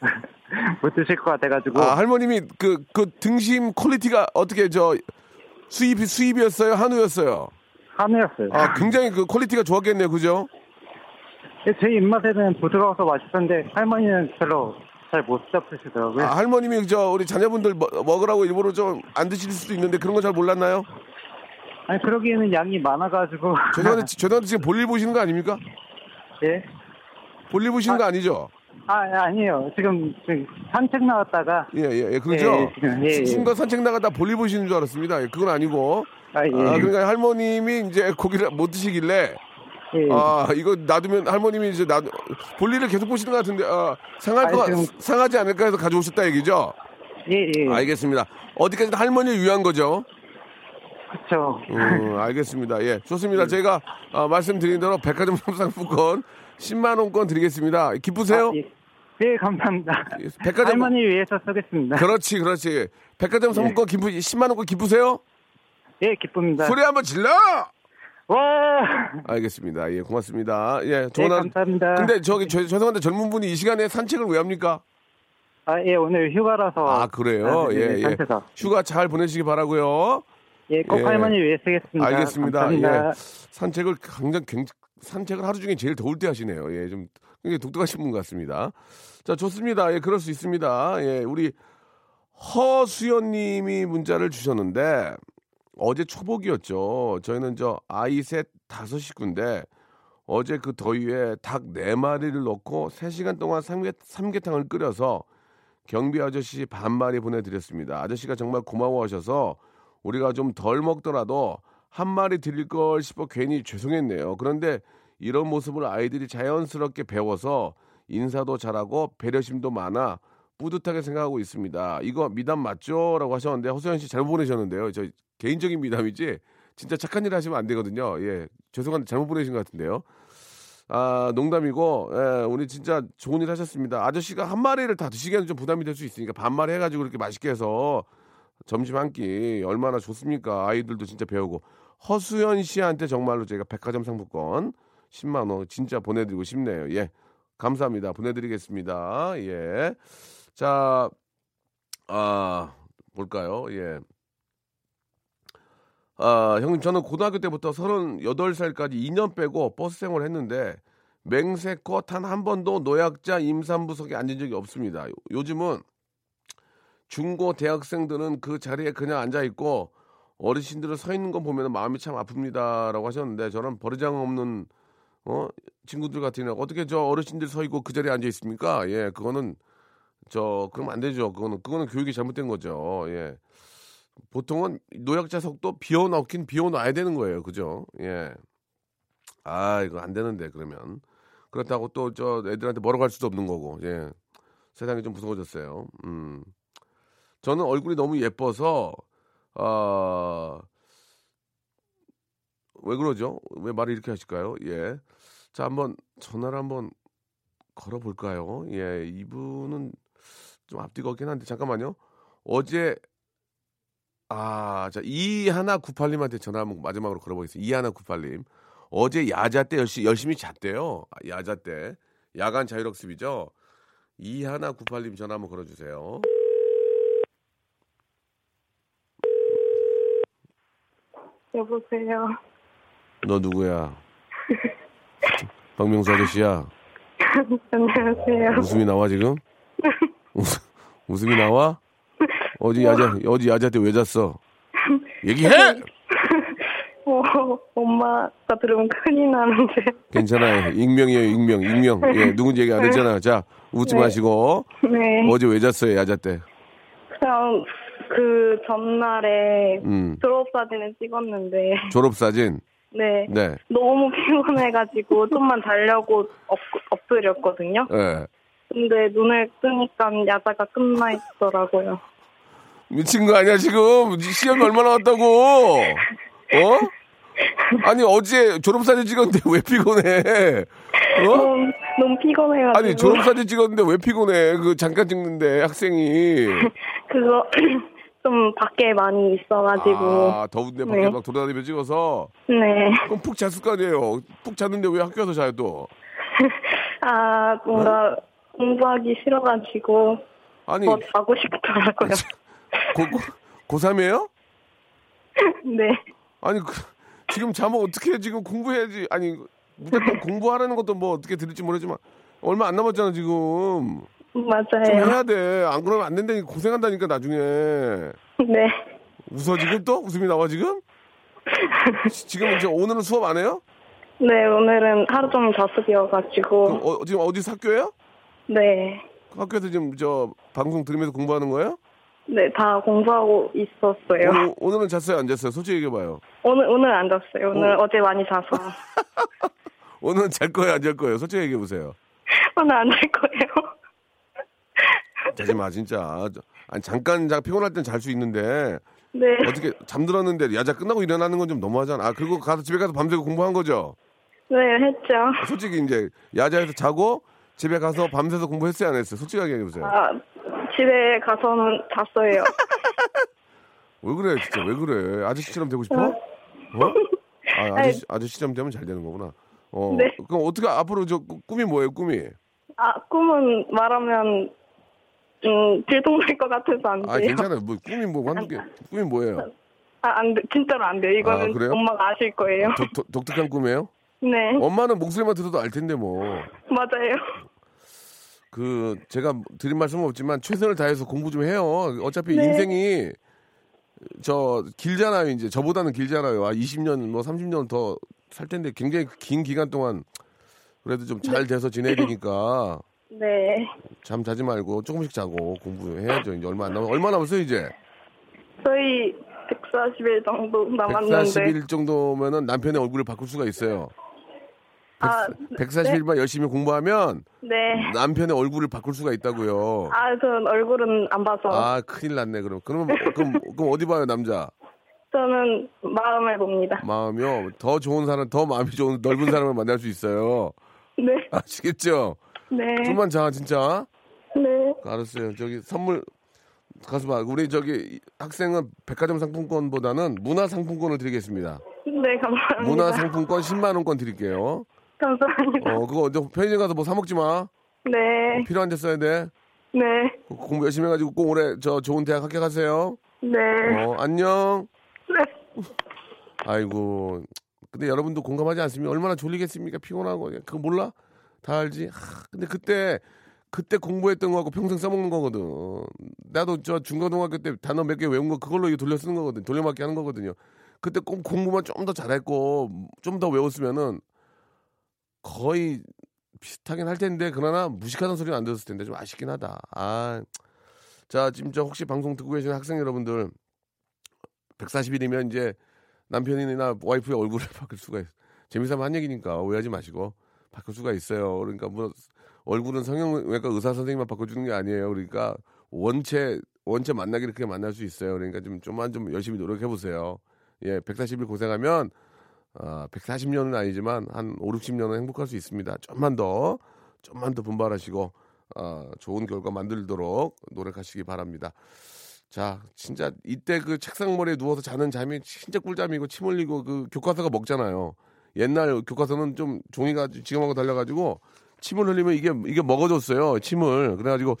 못 드실 것 같아가지고 아, 할머님이 그, 그 등심 quality가 어떻게 저 수입, 수입이었어요? 한우였어요? 한우였어요. 아, 굉장히 그 quality가 좋았겠네요. 그죠? 예, 제 입맛에는 부드러워서 맛있었는데 할머니는 별로 잘 못 잡수시더라고요. 아, 할머님이 저 우리 자녀분들 먹- 먹으라고 일부러 좀 안 드실 수도 있는데 그런 거 잘 몰랐나요? 아니 그러기에는 양이 많아가지고 죄송한데, 죄송한데 지금 볼일 보시는 거 아닙니까? 예? 볼일 보시는 거 아니죠? 아 예, 아니에요. 지금, 지금 산책 나왔다가 예, 예, 예, 그러죠? 예, 지금, 예, 예. 순간 산책 나가다 볼일 보시는 줄 알았습니다. 예, 그건 아니고. 아, 예. 아, 그러니까 할머님이 이제 고기를 못 드시길래 예. 아, 이거 놔두면 할머님이 이제 놔 볼일을 계속 보시는 것 같은데 아, 상할 아니, 거 지금- 상하지 않을까 해서 가져오셨다 얘기죠? 예, 예. 알겠습니다. 어디까지나 할머니를 위한 거죠? 그쵸. 음, 알겠습니다. 예, 좋습니다. 제가 아, 말씀드린 대로 백화점 상품권 10만 원권 드리겠습니다. 기쁘세요? 아, 예. 예, 감사합니다. 예, 백화점- 할머니 위해서 쓰겠습니다. 그렇지, 그렇지. 백화점 상품권 기쁘 10만 원권 기쁘세요? 예, 기쁩니다. 소리 한번 질러! 와! 알겠습니다. 예, 고맙습니다. 예, 네, 좋은 한- 감사합니다. 근데 저기 죄- 죄송한데 젊은 분이 이 시간에 산책을 왜 합니까? 아, 예, 오늘 휴가라서. 아, 그래요? 아, 네, 예, 예. 휴가 잘 보내시기 바라고요. 예, 꼭 예. 할머니 위해 쓰겠습니다. 알겠습니다. 감사합니다. 예. 산책을 굉장히, 굉장히 산책을 하루 중에 제일 더울 때 하시네요. 예, 좀 굉장히 독특하신 분 같습니다. 자, 좋습니다. 예, 그럴 수 있습니다. 예, 우리 허수연님이 문자를 주셨는데 어제 초복이었죠. 저희는 저 아이 셋 다섯 식구인데 어제 그 더위에 닭 네 마리를 넣고 세 시간 동안 삼계, 삼계탕을 끓여서 경비 아저씨 반 마리 보내드렸습니다. 아저씨가 정말 고마워하셔서 우리가 좀 덜 먹더라도 한 마리 드릴 걸 싶어 괜히 죄송했네요. 그런데 이런 모습을 아이들이 자연스럽게 배워서 인사도 잘하고 배려심도 많아 뿌듯하게 생각하고 있습니다. 이거 미담 맞죠? 라고 하셨는데 허수연 씨 잘못 보내셨는데요. 저 개인적인 미담이지 진짜 착한 일 하시면 안 되거든요. 예. 죄송한데 잘못 보내신 것 같은데요. 아, 농담이고, 예, 우리 진짜 좋은 일 하셨습니다. 아저씨가 한 마리를 다 드시기에는 좀 부담이 될 수 있으니까 반마리 해가지고 이렇게 맛있게 해서 점심 한 끼 얼마나 좋습니까? 아이들도 진짜 배우고. 허수연 씨한테 정말로 제가 백화점 상품권 10만원 진짜 보내드리고 싶네요. 예. 감사합니다. 보내드리겠습니다. 예. 자, 아, 볼까요? 예. 아, 형님, 저는 고등학교 때부터 38살까지 2년 빼고 버스 생활을 했는데, 맹세껏 단 한 번도 노약자 임산부석에 앉은 적이 없습니다. 요- 요즘은 중고 대학생들은 그 자리에 그냥 앉아 있고, 어르신들은 서 있는 거 보면 마음이 참 아픕니다라고 하셨는데, 저는 버르장 없는, 어, 친구들 같은 경우, 어떻게 저 어르신들 서 있고 그 자리에 앉아 있습니까? 예, 그거는, 저, 그러면 안 되죠. 그거는, 그거는 교육이 잘못된 거죠. 예. 보통은 노약자 석도 비워놓긴 비워놔야 되는 거예요. 그죠? 예. 아, 이거 안 되는데, 그러면. 그렇다고 또 저 애들한테 할 수도 없는 거고, 예. 세상이 좀 무서워졌어요. 음. 저는 얼굴이 너무 예뻐서, 아, 왜 그러죠? 왜 말을 이렇게 하실까요? 예. 자, 한번 전화를 한번 걸어볼까요? 예. 이분은 좀 앞뒤가 없긴 한데, 잠깐만요. 어제 아, 자, 이하나 98님한테 전화 한번 마지막으로 걸어보겠습니다. 이하나 98님. 어제 야자 때 열심히, 열심히 잤대요. 아, 야자 때. 야간 자율학습이죠. 이하나 98님 전화 한번 걸어주세요. 여보세요. 너 누구야? 박명수 아저씨야. 안녕하세요. 웃음이 나와, 지금? 웃, 웃음이 나와? 어제 야자, 어제 야자 때 왜 잤어? 얘기해! 어, 엄마가 들으면 큰일 나는데. 괜찮아요. 익명이에요, 익명, 익명. 예, 누군지 얘기 안 했잖아. 자, 웃지 네. 마시고. 네. 어제 왜 잤어요, 야자 때? 그냥 그 전날에 음. 졸업 사진을 찍었는데 졸업 사진. 네 네. 너무 피곤해가지고 좀만 자려고 엎, 엎드렸거든요. 예. 근데 눈을 뜨니까 야자가 끝나 있더라고요. 미친 거 아니야 지금 시험이 얼마 남았다고? 어? 아니 어제 졸업 사진 찍었는데 왜 피곤해? 어? 너무, 너무 피곤해가지고 아니 졸업 사진 찍었는데 왜 피곤해? 그 잠깐 찍는데 학생이. 그거 좀 밖에 많이 있어가지고 아 더운데 밖에 네. 막 돌아다니며 찍어서 네. 그럼 푹 잤을 거 아니에요. 푹 잤는데 왜 학교에서 자요 또? 아 뭔가 공부하기 싫어가지고 아니 더 자고 싶더라고요. 고, 고, 고3이에요? 네. 아니 그, 지금 자면 어떻게 지금 공부해야지. 아니 무조건 공부하라는 것도 뭐 어떻게 들을지 모르지만 얼마 안 남았잖아 지금. 좀 맞아요. 해야 돼. 안 그러면 안 된다니까 고생한다니까 나중에. 네. 웃어 지금 또 웃음이 나와 지금? 지- 지금 이제 오늘은 수업 안 해요? 네, 오늘은 하루 종일 자습이어가지고. 그럼 어, 지금 어디서 학교예요? 네. 학교에서 지금 저 방송 들으면서 공부하는 거예요? 네, 다 공부하고 있었어요. 오늘, 오늘은 잤어요 안 잤어요? 솔직히 얘기해봐요. 오늘, 오늘 안 잤어요. 오늘 어. 어. 제 많이 자서. 오늘은 잘 거예요 안 잘 거예요? 솔직히 얘기해보세요. 오늘 안 잘 거예요. 자지 마 진짜. 저- 아니 잠깐 자 피곤할 땐 잘 수 있는데 네. 어떻게 잠들었는데 야자 끝나고 일어나는 건 좀 너무하잖아. 아 그리고 가서 집에 가서 밤새고 공부한 거죠? 네, 했죠. 솔직히 이제 야자에서 자고 집에 가서 밤새서 공부했어요 안 했어요? 솔직하게 얘기해보세요. 아, 집에 가서는 잤어요. 왜 그래 진짜 왜 그래? 아저씨처럼 되고 싶어? 어? 아, 아저씨, 아저씨처럼 되면 잘 되는 거구나. 어. 네. 그럼 어떻게 앞으로 저 꾸- 꿈이 뭐예요 꿈이? 아, 꿈은 말하면, 음, 들통날 것 같아서 안 돼요. 아 괜찮아요. 뭐 꿈이 뭐 하는 게 꿈이 뭐예요? 아, 안 돼. 진짜로 안 돼요. 이거는 아, 그래요? 엄마가 아실 거예요. 독, 독, 독특한 꿈이에요? 네. 엄마는 목소리만 들어도 알 텐데 뭐. 맞아요. 그 제가 드린 말씀은 없지만 최선을 다해서 공부 좀 해요. 어차피 네. 인생이 저 길잖아요. 이제 저보다는 길잖아요. 아 20년 뭐 30년 더 살 텐데 굉장히 긴 기간 동안 그래도 좀 잘 돼서 지내야 되니까 네. 잠 자지 말고 조금씩 자고 공부해야죠. 이제 얼마 안 남아 얼마 남았어요 이제? 저희 140일 정도 남았는데. 140일 정도면은 남편의 얼굴을 바꿀 수가 있어요. 아, 140일만 열심히 공부하면 네. 남편의 얼굴을 바꿀 수가 있다고요. 아, 전 얼굴은 안 봐서. 아 큰일 났네 그럼. 그럼 그럼 그럼 어디 봐요 남자? 저는 마음을 봅니다. 마음이요. 더 좋은 사람, 더 마음이 좋은 넓은 사람을 만날 수 있어요. 네. 아시겠죠? 네. 좀만 자 진짜. 네. 알았어요. 저기 선물 가서 봐. 우리 저기 학생은 백화점 상품권보다는 문화 상품권을 드리겠습니다. 네, 감사합니다. 문화 상품권 10만 원권 드릴게요. 감사합니다. 어 그거 어디 편의점 가서 뭐 사 먹지 마. 네. 필요한 데 써야 돼. 네. 공부 열심히 해가지고 꼭 올해 저 좋은 대학 합격하세요. 네. 어 안녕. 네. 아이고. 근데 여러분도 공감하지 않습니까? 얼마나 졸리겠습니까? 피곤하고. 그거 몰라? 다 알지? 하, 근데 그때, 그때 공부했던 거하고 평생 써먹는 거거든. 나도 저 중고등학교 때 단어 몇 개 외운 거 그걸로 이거 돌려 쓰는 거거든. 돌려막기 하는 거거든요. 그때 꼭 공부만 좀 더 잘했고, 좀 더 외웠으면은 거의 비슷하긴 할 텐데, 그러나 무식하다는 소리는 안 들었을 텐데, 좀 아쉽긴 하다. 아. 자, 지금 저 혹시 방송 듣고 계시는 학생 여러분들, 140일이면 이제 남편이나 와이프의 얼굴을 바꿀 수가 있어. 재미삼아 한 얘기니까 오해하지 마시고 바꿀 수가 있어요. 그러니까 뭐 얼굴은 성형외과 의사 선생님만 바꿔주는 게 아니에요. 그러니까 원체 원체 만나기를 그렇게 만날 수 있어요. 그러니까 좀 좀만 좀 열심히 노력해 보세요. 예, 140일 고생하면 아, 140년은 아니지만 한 5, 60년은 행복할 수 있습니다. 좀만 더 좀만 더 분발하시고 아, 좋은 결과 만들도록 노력하시기 바랍니다. 자, 진짜 이때 그 책상머리에 누워서 자는 잠이 진짜 꿀잠이고 침 흘리고 그 교과서가 먹잖아요. 옛날 교과서는 좀 종이가 지금하고 달려가지고 침을 흘리면 이게 이게 먹어줬어요. 침을 그래가지고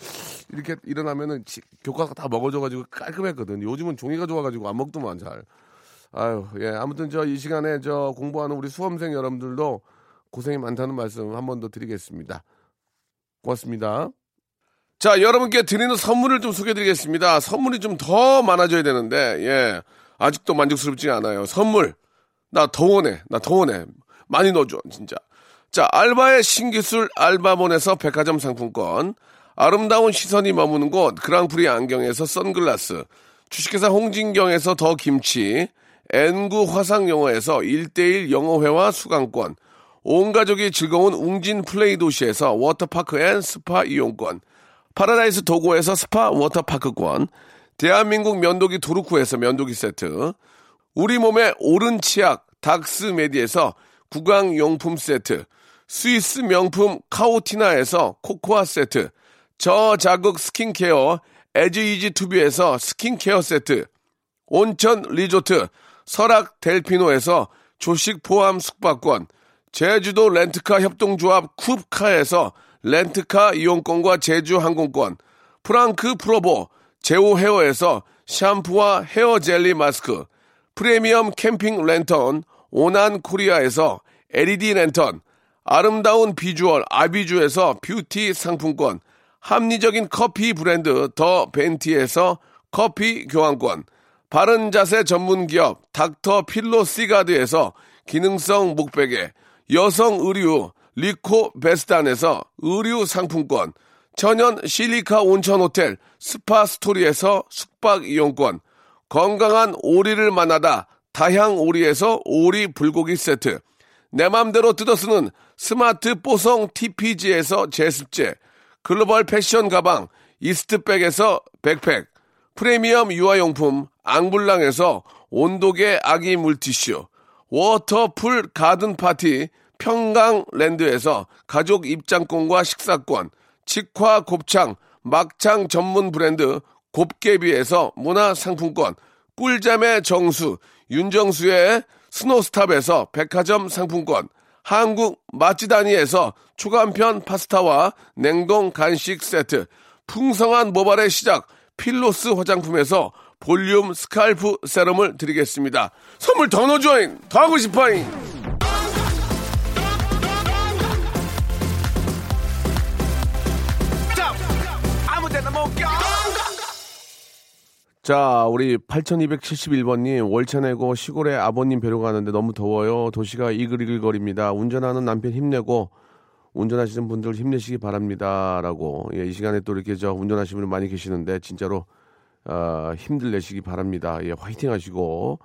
이렇게 일어나면은 치- 교과서가 다 먹어져가지고 깔끔했거든. 요즘은 종이가 좋아가지고 안 먹더만 잘. 아유, 예. 아무튼 저 이 시간에 저 공부하는 우리 수험생 여러분들도 고생이 많다는 말씀 한 번 더 드리겠습니다. 고맙습니다. 자, 여러분께 드리는 선물을 좀 소개해 드리겠습니다. 선물이 좀 더 많아져야 되는데, 예. 아직도 만족스럽지 않아요. 선물. 나 더 원해. 나 더 원해. 많이 넣어줘, 진짜. 자, 알바의 신기술 알바몬에서 백화점 상품권. 아름다운 시선이 머무는 곳 그랑프리 안경에서 선글라스. 주식회사 홍진경에서 더 김치, N구 화상영어에서 1대1 영어회화 수강권, 온 가족이 즐거운 웅진 플레이 도시에서 워터파크 and 스파 이용권, 파라다이스 도고에서 스파 워터파크권, 대한민국 면도기 도루코에서 면도기 세트, 우리 몸의 오른 치약 닥스메디에서 구강용품 세트, 스위스 명품 카오티나에서 코코아 세트, 저자극 스킨케어 에즈이지 투비에서 스킨케어 세트, 온천 리조트 설악 델피노에서 조식 포함 숙박권, 제주도 렌트카 협동조합 쿱카에서 렌트카 이용권과 제주 항공권, 프랑크 프로보 제오 헤어에서 샴푸와 헤어 젤리 마스크, 프리미엄 캠핑 랜턴 오난 코리아에서 LED 랜턴, 아름다운 비주얼 아비주에서 뷰티 상품권, 합리적인 커피 브랜드 더 벤티에서 커피 교환권, 바른 자세 전문 기업 닥터 필로 시가드에서 기능성 목베개, 여성 의류 리코 베스단에서 의류 상품권, 천연 실리카 온천 호텔 스파 스토리에서 숙박 이용권, 건강한 오리를 만나다 다향 오리에서 오리 불고기 세트, 내 맘대로 뜯어 쓰는 스마트 뽀송 TPG에서 제습제, 글로벌 패션 가방 이스트백에서 백팩, 프리미엄 유아용품 앙블랑에서 온도계 아기 물티슈, 워터풀 가든 파티 평강랜드에서 가족 입장권과 식사권, 직화 곱창 막창 전문 브랜드 곱개비에서 문화상품권, 꿀잠의 정수 윤정수의 스노스탑에서 백화점 상품권, 한국 맛지다니에서 초간편 파스타와 냉동 간식 세트, 풍성한 모발의 시작 필로스 화장품에서 볼륨 스칼프 세럼을 드리겠습니다. 선물 더 넣어줘잉! 더 하고 싶어잉! 자, 우리 8271번님, 월차 내고 시골에 아버님 뵈러 가는데 너무 더워요. 도시가 이글이글거립니다. 운전하는 남편 힘내고, 운전하시는 분들 힘내시기 바랍니다. 라고, 예, 이 시간에 또 이렇게 저 운전하시는 분 많이 계시는데, 진짜로, 어, 힘들 내시기 바랍니다. 예, 화이팅 하시고,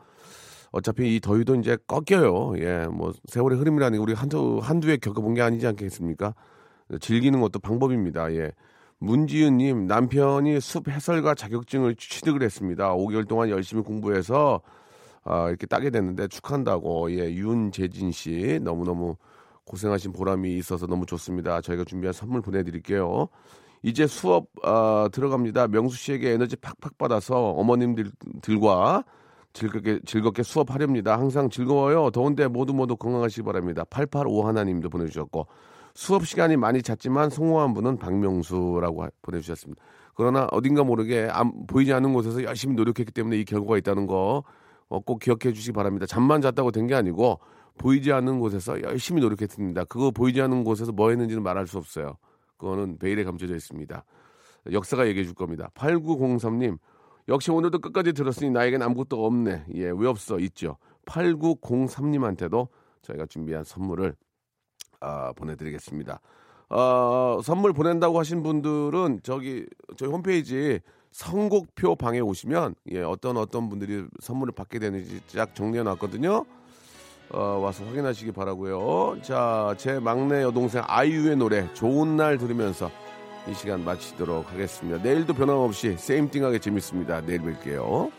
어차피 이 더위도 이제 꺾여요. 예, 뭐, 세월의 흐름이라는 게 우리 한두, 한두 해 겪어본 게 아니지 않겠습니까? 즐기는 것도 방법입니다. 예. 문지은님 남편이 숲 해설가 자격증을 취득을 했습니다. 5개월 동안 열심히 공부해서 아, 이렇게 따게 됐는데 축한다고 예 윤재진 씨 너무 너무 고생하신 보람이 있어서 너무 좋습니다. 저희가 준비한 선물 보내드릴게요. 이제 수업 아, 들어갑니다. 명수 씨에게 에너지 팍팍 받아서 어머님들과 즐겁게 즐겁게 수업하렵니다. 항상 즐거워요. 더운데 모두 모두 건강하시기 바랍니다. 885 하나님도 보내주셨고 수업 시간이 많이 잦지만 성공한 분은 박명수라고 보내주셨습니다. 그러나 어딘가 모르게 안, 보이지 않는 곳에서 열심히 노력했기 때문에 이 결과가 있다는 거꼭 어, 기억해 주시기 바랍니다. 잠만 잤다고 된 게 아니고 보이지 않는 곳에서 열심히 노력했습니다. 그거 보이지 않는 곳에서 뭐 했는지는 말할 수 없어요. 그거는 베일에 감춰져 있습니다. 역사가 얘기해 줄 겁니다. 8903님, 역시 오늘도 끝까지 들었으니 나에겐 아무것도 없네. 예, 왜 없어? 있죠. 8903님한테도 저희가 준비한 선물을 아, 보내드리겠습니다. 어, 선물 보낸다고 하신 분들은 저기 저희 홈페이지 선곡표 방에 오시면 예, 어떤 어떤 분들이 선물을 받게 되는지 쫙 정리해 놨거든요. 어, 와서 확인하시기 바라고요. 자, 제 막내 여동생 아이유의 노래 좋은 날 들으면서 이 시간 마치도록 하겠습니다. 내일도 변함없이 세임띵하게 재밌습니다. 내일 뵐게요.